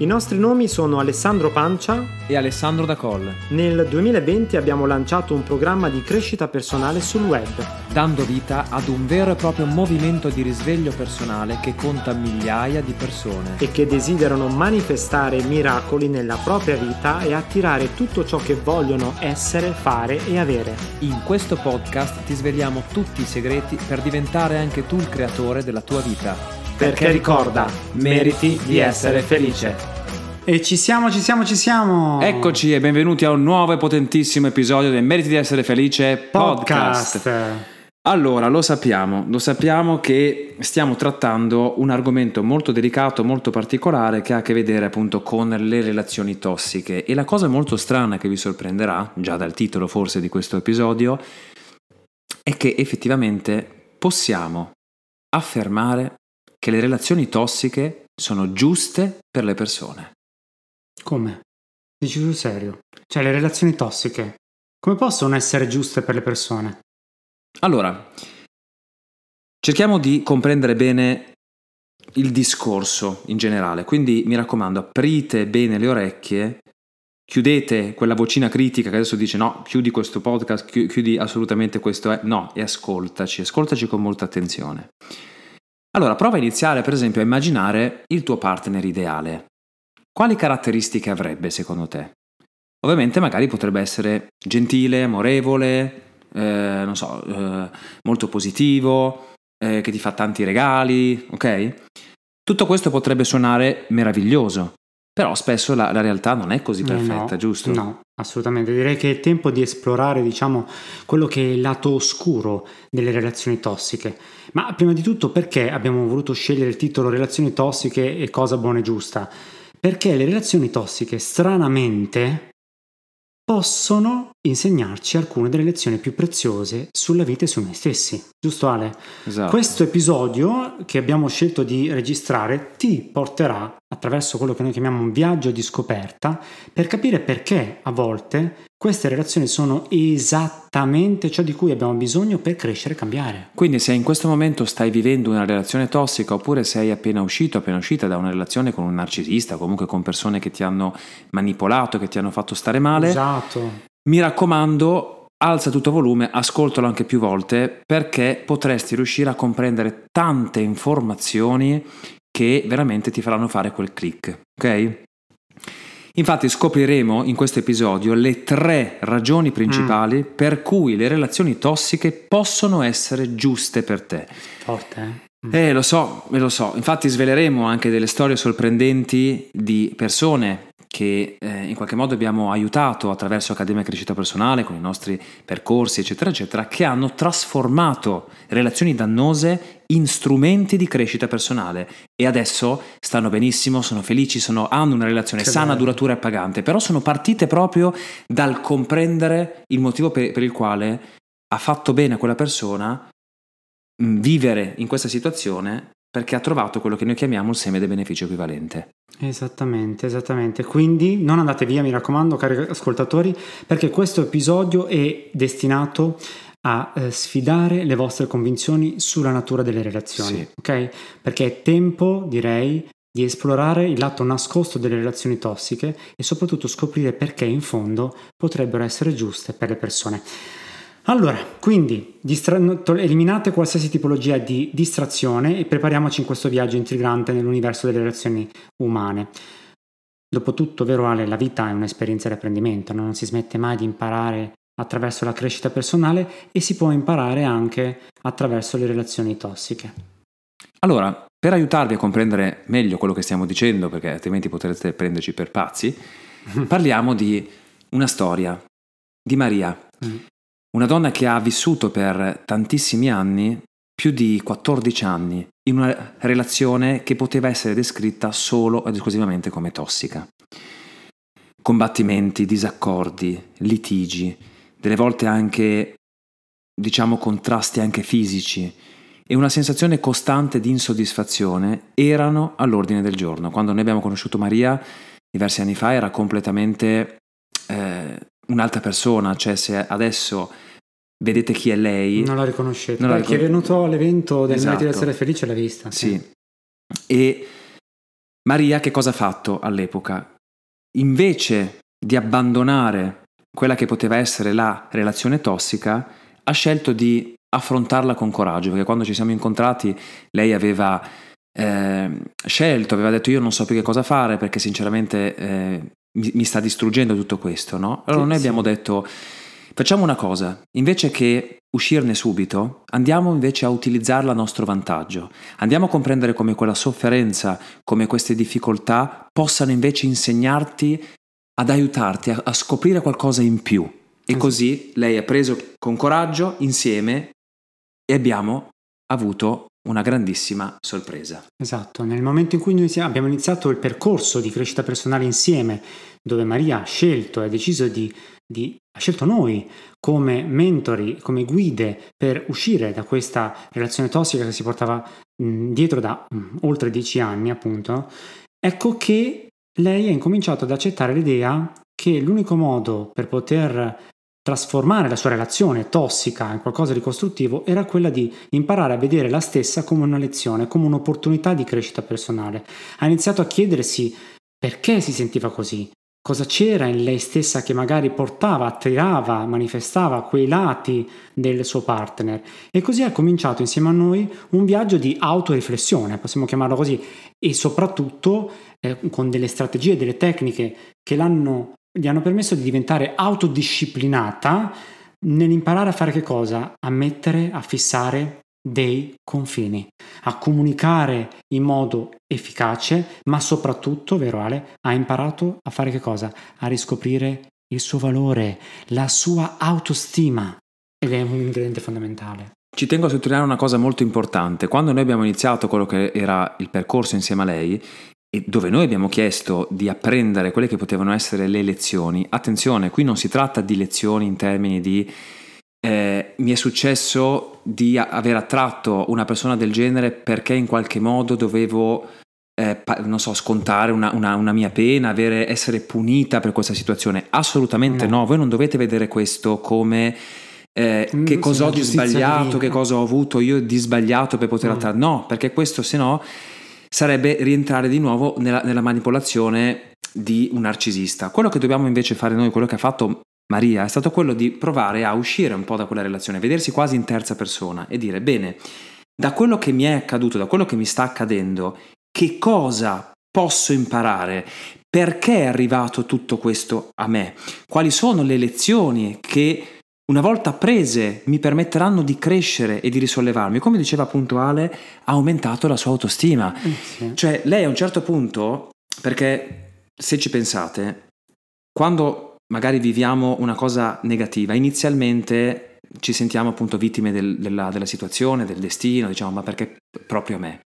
I nostri nomi sono Alessandro Pancia e Alessandro Da Colle. Nel 2020 abbiamo lanciato un programma di crescita personale sul web, dando vita ad un vero e proprio movimento di risveglio personale che conta migliaia di persone e che desiderano manifestare miracoli nella propria vita e attirare tutto ciò che vogliono essere, fare e avere. In questo podcast ti svegliamo tutti i segreti per diventare anche tu il creatore della tua vita perché ricorda, meriti di essere felice. E ci siamo, ci siamo, ci siamo! Eccoci e benvenuti a un nuovo e potentissimo episodio del Meriti di essere felice podcast. podcast. Allora, lo sappiamo, lo sappiamo che stiamo trattando un argomento molto delicato, molto particolare che ha a che vedere appunto con le relazioni tossiche e la cosa molto strana che vi sorprenderà, già dal titolo forse di questo episodio, è che effettivamente possiamo affermare che le relazioni tossiche sono giuste per le persone. Come? Dici sul serio? Cioè le relazioni tossiche, come possono essere giuste per le persone? Allora, cerchiamo di comprendere bene il discorso in generale, quindi mi raccomando, aprite bene le orecchie, chiudete quella vocina critica che adesso dice no, chiudi questo podcast, chiudi assolutamente questo, eh. no, e ascoltaci, ascoltaci con molta attenzione. Allora prova a iniziare per esempio a immaginare il tuo partner ideale. Quali caratteristiche avrebbe secondo te? Ovviamente magari potrebbe essere gentile, amorevole, eh, non so, eh, molto positivo, eh, che ti fa tanti regali, ok? Tutto questo potrebbe suonare meraviglioso, però spesso la, la realtà non è così perfetta, no, giusto? No, assolutamente. Direi che è tempo di esplorare, diciamo, quello che è il lato oscuro delle relazioni tossiche. Ma prima di tutto perché abbiamo voluto scegliere il titolo Relazioni tossiche e cosa buona e giusta? Perché le relazioni tossiche, stranamente, possono insegnarci alcune delle lezioni più preziose sulla vita e su noi stessi. Giusto Ale? Esatto. Questo episodio che abbiamo scelto di registrare ti porterà attraverso quello che noi chiamiamo un viaggio di scoperta per capire perché a volte queste relazioni sono esattamente ciò di cui abbiamo bisogno per crescere e cambiare. Quindi se in questo momento stai vivendo una relazione tossica oppure sei appena uscito, appena uscita da una relazione con un narcisista, comunque con persone che ti hanno manipolato, che ti hanno fatto stare male, esatto. Mi raccomando, alza tutto volume, ascoltalo anche più volte perché potresti riuscire a comprendere tante informazioni che veramente ti faranno fare quel click, ok? Infatti scopriremo in questo episodio le tre ragioni principali mm. per cui le relazioni tossiche possono essere giuste per te. Forte, eh? Mm. Eh, lo so, lo so. Infatti sveleremo anche delle storie sorprendenti di persone che eh, in qualche modo abbiamo aiutato attraverso Accademia Crescita Personale, con i nostri percorsi, eccetera, eccetera, che hanno trasformato relazioni dannose in strumenti di crescita personale e adesso stanno benissimo, sono felici, sono, hanno una relazione che sana, bello. duratura e pagante, però sono partite proprio dal comprendere il motivo per, per il quale ha fatto bene a quella persona vivere in questa situazione perché ha trovato quello che noi chiamiamo il seme del beneficio equivalente. Esattamente, esattamente. Quindi non andate via, mi raccomando, cari ascoltatori, perché questo episodio è destinato a eh, sfidare le vostre convinzioni sulla natura delle relazioni, sì. ok? Perché è tempo, direi, di esplorare il lato nascosto delle relazioni tossiche e soprattutto scoprire perché in fondo potrebbero essere giuste per le persone. Allora, quindi distra- eliminate qualsiasi tipologia di distrazione e prepariamoci in questo viaggio intrigante nell'universo delle relazioni umane. Dopotutto, vero Ale, la vita è un'esperienza di apprendimento, non si smette mai di imparare attraverso la crescita personale e si può imparare anche attraverso le relazioni tossiche. Allora, per aiutarvi a comprendere meglio quello che stiamo dicendo, perché altrimenti potrete prenderci per pazzi, parliamo di una storia di Maria, mm. Una donna che ha vissuto per tantissimi anni, più di 14 anni, in una relazione che poteva essere descritta solo ed esclusivamente come tossica. Combattimenti, disaccordi, litigi, delle volte anche, diciamo, contrasti anche fisici e una sensazione costante di insoddisfazione erano all'ordine del giorno. Quando noi abbiamo conosciuto Maria diversi anni fa era completamente un'altra persona, cioè se adesso vedete chi è lei... Non la riconoscete, non la ricon- chi è venuto all'evento del esatto. Merito di essere felice l'ha vista. Sì. sì. E Maria che cosa ha fatto all'epoca? Invece di abbandonare quella che poteva essere la relazione tossica, ha scelto di affrontarla con coraggio, perché quando ci siamo incontrati lei aveva eh, scelto, aveva detto io non so più che cosa fare perché sinceramente eh, mi, mi, sta distruggendo tutto questo, no? Allora sì, noi abbiamo detto facciamo una cosa, invece che uscirne subito, andiamo invece a utilizzarla a nostro vantaggio, andiamo a comprendere come quella sofferenza, come queste difficoltà possano invece insegnarti ad aiutarti a, a scoprire qualcosa in più. E così lei ha preso con coraggio insieme e abbiamo avuto una grandissima sorpresa. Esatto, nel momento in cui noi abbiamo iniziato il percorso di crescita personale insieme, dove Maria ha scelto e ha deciso di, di ha scelto noi come mentori, come guide per uscire da questa relazione tossica che si portava mh, dietro da mh, oltre dieci anni, appunto, ecco che lei ha incominciato ad accettare l'idea che l'unico modo per poter trasformare la sua relazione tossica in qualcosa di costruttivo era quella di imparare a vedere la stessa come una lezione, come un'opportunità di crescita personale. Ha iniziato a chiedersi perché si sentiva così, cosa c'era in lei stessa che magari portava, attirava, manifestava quei lati del suo partner e così ha cominciato insieme a noi un viaggio di autoriflessione, possiamo chiamarlo così, e soprattutto eh, con delle strategie, delle tecniche che l'hanno gli hanno permesso di diventare autodisciplinata nell'imparare a fare che cosa? A mettere, a fissare dei confini, a comunicare in modo efficace, ma soprattutto, vero Ale, ha imparato a fare che cosa? A riscoprire il suo valore, la sua autostima ed è un ingrediente fondamentale. Ci tengo a sottolineare una cosa molto importante. Quando noi abbiamo iniziato quello che era il percorso insieme a lei, e dove noi abbiamo chiesto di apprendere quelle che potevano essere le lezioni, attenzione, qui non si tratta di lezioni in termini di eh, mi è successo di aver attratto una persona del genere perché in qualche modo dovevo, eh, non so, scontare una, una, una mia pena, avere, essere punita per questa situazione. Assolutamente no, no. voi non dovete vedere questo come... Eh, mm, che cosa ho di sbagliato, che cosa ho avuto io di sbagliato per poter mm. attrarre. No, perché questo se no sarebbe rientrare di nuovo nella, nella manipolazione di un narcisista. Quello che dobbiamo invece fare noi, quello che ha fatto Maria, è stato quello di provare a uscire un po' da quella relazione, vedersi quasi in terza persona e dire, bene, da quello che mi è accaduto, da quello che mi sta accadendo, che cosa posso imparare? Perché è arrivato tutto questo a me? Quali sono le lezioni che una volta prese mi permetteranno di crescere e di risollevarmi. Come diceva appunto Ale, ha aumentato la sua autostima. Eh, sì. Cioè lei a un certo punto, perché se ci pensate, quando magari viviamo una cosa negativa, inizialmente ci sentiamo appunto vittime del, della, della situazione, del destino, diciamo ma perché proprio a me?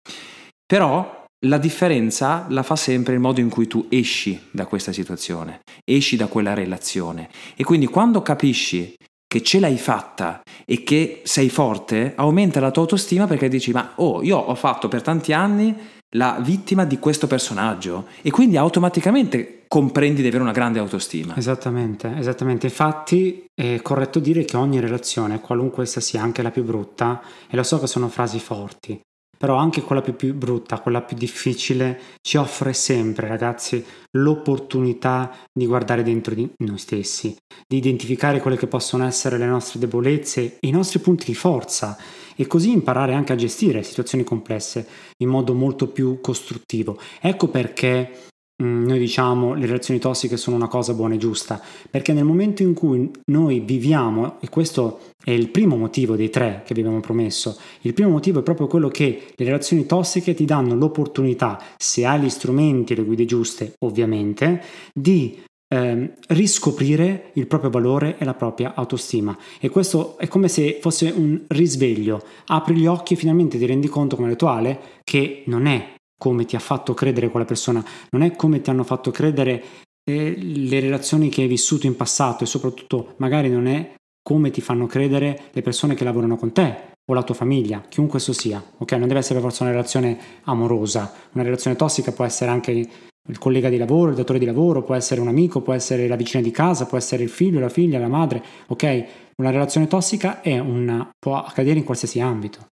Però la differenza la fa sempre il modo in cui tu esci da questa situazione, esci da quella relazione. E quindi quando capisci che ce l'hai fatta e che sei forte, aumenta la tua autostima perché dici ma oh, io ho fatto per tanti anni la vittima di questo personaggio e quindi automaticamente comprendi di avere una grande autostima. Esattamente, esattamente. Infatti è corretto dire che ogni relazione, qualunque essa sia, anche la più brutta, e lo so che sono frasi forti, però anche quella più, più brutta, quella più difficile, ci offre sempre, ragazzi, l'opportunità di guardare dentro di noi stessi, di identificare quelle che possono essere le nostre debolezze, i nostri punti di forza e così imparare anche a gestire situazioni complesse in modo molto più costruttivo. Ecco perché noi diciamo le relazioni tossiche sono una cosa buona e giusta, perché nel momento in cui noi viviamo, e questo è il primo motivo dei tre che vi abbiamo promesso, il primo motivo è proprio quello che le relazioni tossiche ti danno l'opportunità, se hai gli strumenti e le guide giuste, ovviamente, di eh, riscoprire il proprio valore e la propria autostima. E questo è come se fosse un risveglio. Apri gli occhi e finalmente ti rendi conto, come rituale, che non è come ti ha fatto credere quella persona, non è come ti hanno fatto credere eh, le relazioni che hai vissuto in passato e soprattutto magari non è come ti fanno credere le persone che lavorano con te o la tua famiglia, chiunque esso sia, ok? Non deve essere per forza una relazione amorosa, una relazione tossica può essere anche il collega di lavoro, il datore di lavoro, può essere un amico, può essere la vicina di casa, può essere il figlio, la figlia, la madre, ok? Una relazione tossica una, può accadere in qualsiasi ambito.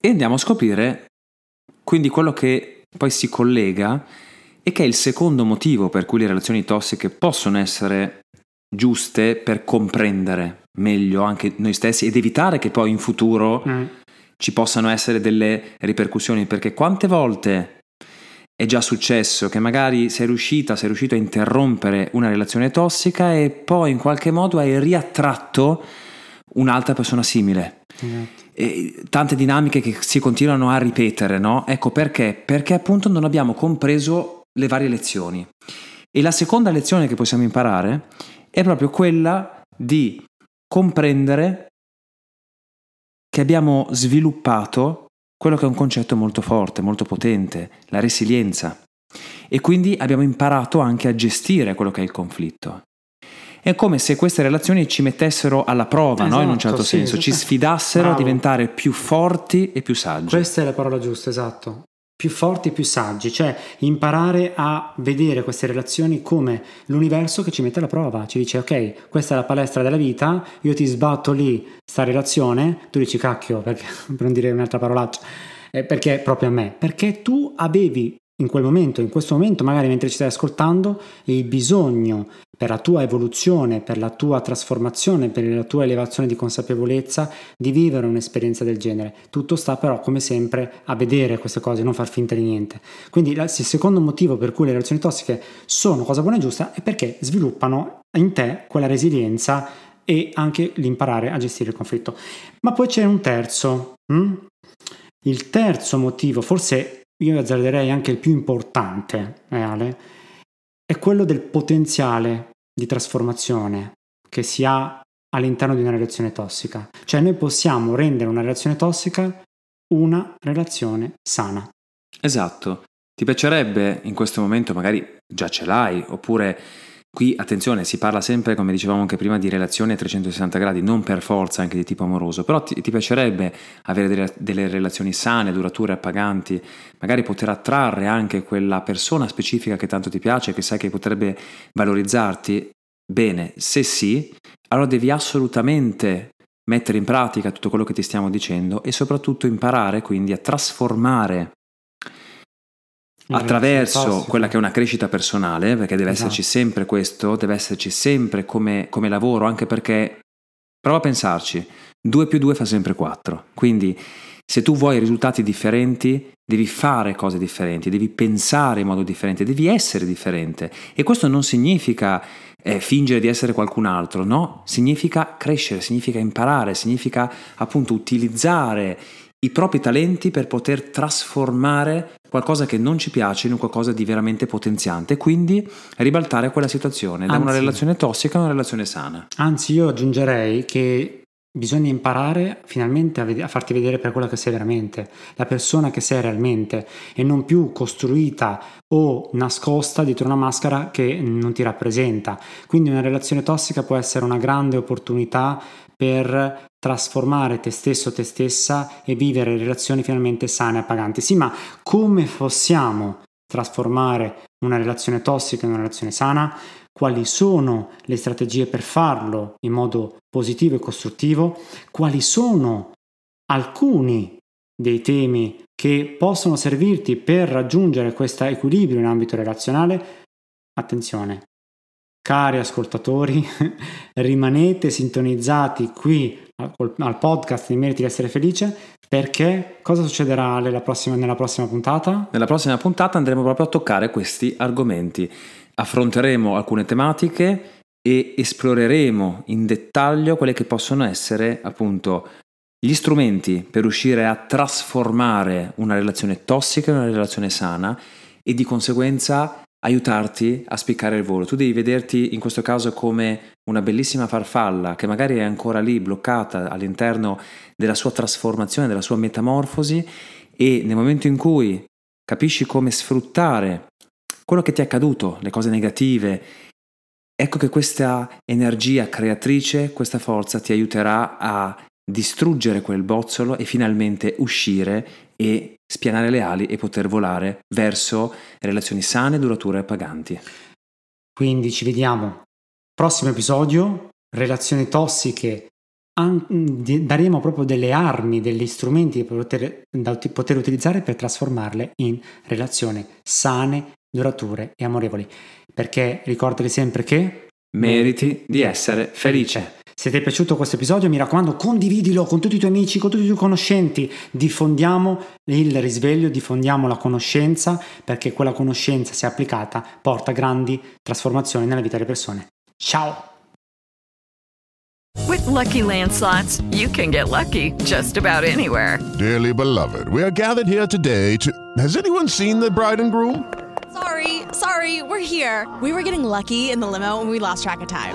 E andiamo a scoprire quindi quello che poi si collega è che è il secondo motivo per cui le relazioni tossiche possono essere giuste per comprendere meglio anche noi stessi ed evitare che poi in futuro mm. ci possano essere delle ripercussioni, perché quante volte è già successo che magari sei riuscita, sei riuscito a interrompere una relazione tossica e poi in qualche modo hai riattratto un'altra persona simile. Esatto tante dinamiche che si continuano a ripetere, no? Ecco perché? Perché appunto non abbiamo compreso le varie lezioni. E la seconda lezione che possiamo imparare è proprio quella di comprendere che abbiamo sviluppato quello che è un concetto molto forte, molto potente, la resilienza. E quindi abbiamo imparato anche a gestire quello che è il conflitto. È come se queste relazioni ci mettessero alla prova, esatto, no? in un certo sì, senso, esatto. ci sfidassero Bravo. a diventare più forti e più saggi. Questa è la parola giusta, esatto. Più forti e più saggi, cioè imparare a vedere queste relazioni come l'universo che ci mette alla prova, ci dice ok, questa è la palestra della vita, io ti sbatto lì sta relazione, tu dici cacchio, perché, per non dire un'altra parolaccia, eh, perché proprio a me, perché tu avevi in quel momento, in questo momento, magari mentre ci stai ascoltando, il bisogno per la tua evoluzione, per la tua trasformazione, per la tua elevazione di consapevolezza di vivere un'esperienza del genere. Tutto sta però, come sempre, a vedere queste cose, non far finta di niente. Quindi il secondo motivo per cui le relazioni tossiche sono cosa buona e giusta è perché sviluppano in te quella resilienza e anche l'imparare a gestire il conflitto. Ma poi c'è un terzo. Hm? Il terzo motivo, forse io azzarderei anche il più importante, eh, Ale, è quello del potenziale di trasformazione che si ha all'interno di una relazione tossica. Cioè noi possiamo rendere una relazione tossica una relazione sana. Esatto. Ti piacerebbe in questo momento, magari già ce l'hai, oppure Qui attenzione, si parla sempre, come dicevamo anche prima, di relazioni a 360 gradi, non per forza anche di tipo amoroso, però ti, ti piacerebbe avere delle, delle, relazioni sane, durature, appaganti, magari poter attrarre anche quella persona specifica che tanto ti piace, che sai che potrebbe valorizzarti? Bene, se sì, allora devi assolutamente mettere in pratica tutto quello che ti stiamo dicendo e soprattutto imparare quindi a trasformare attraverso quella che è una crescita personale, perché deve esatto. esserci sempre questo, deve esserci sempre come, come lavoro, anche perché prova a pensarci, 2 più 2 fa sempre 4, quindi se tu vuoi risultati differenti, devi fare cose differenti, devi pensare in modo differente, devi essere differente. E questo non significa eh, fingere di essere qualcun altro, no? Significa crescere, significa imparare, significa appunto utilizzare i propri talenti per poter trasformare qualcosa che non ci piace in un qualcosa di veramente potenziante, quindi ribaltare quella situazione da una relazione tossica a una relazione sana. Anzi, io aggiungerei che bisogna imparare finalmente a, ved- a, farti vedere per quella che sei veramente, la persona che sei realmente e non più costruita o nascosta dietro una maschera che non ti rappresenta. Quindi una relazione tossica può essere una grande opportunità per trasformare te stesso, te stessa e vivere relazioni finalmente sane e appaganti. Sì, ma come possiamo trasformare una relazione tossica in una relazione sana? Quali sono le strategie per farlo in modo positivo e costruttivo? Quali sono alcuni dei temi che possono servirti per raggiungere questo equilibrio in ambito relazionale, attenzione, cari ascoltatori, rimanete sintonizzati qui al podcast di Meriti di essere felice perché cosa succederà nella prossima, nella prossima puntata? Nella prossima puntata andremo proprio a toccare questi argomenti. Affronteremo alcune tematiche e esploreremo in dettaglio quelle che possono essere appunto gli strumenti per riuscire a trasformare una relazione tossica in una relazione sana e di conseguenza aiutarti a spiccare il volo. Tu devi vederti in questo caso come una bellissima farfalla che magari è ancora lì bloccata all'interno della sua trasformazione, della sua metamorfosi e nel momento in cui capisci come sfruttare quello che ti è accaduto, le cose negative, ecco che questa energia creatrice, questa forza ti aiuterà a distruggere quel bozzolo e finalmente uscire e spianare le ali e poter volare verso relazioni sane, durature e paganti. Quindi ci vediamo. Prossimo episodio, relazioni tossiche. daremo proprio delle armi, degli strumenti poter, da poter utilizzare per trasformarle in relazioni sane, durature e amorevoli. Perché ricordati sempre che meriti di essere felice. Se ti è piaciuto questo episodio, mi raccomando, condividilo con tutti i tuoi amici, con tutti i tuoi conoscenti. Diffondiamo il risveglio, diffondiamo la conoscenza, perché quella conoscenza, se applicata, porta grandi trasformazioni nella vita delle persone. Ciao! With lucky landslots, you can get lucky just about anywhere. Dearly beloved, we are gathered here today to. Has anyone seen the bride and groom? Sorry, sorry, we're here. We were getting lucky in the limo and we lost track of time.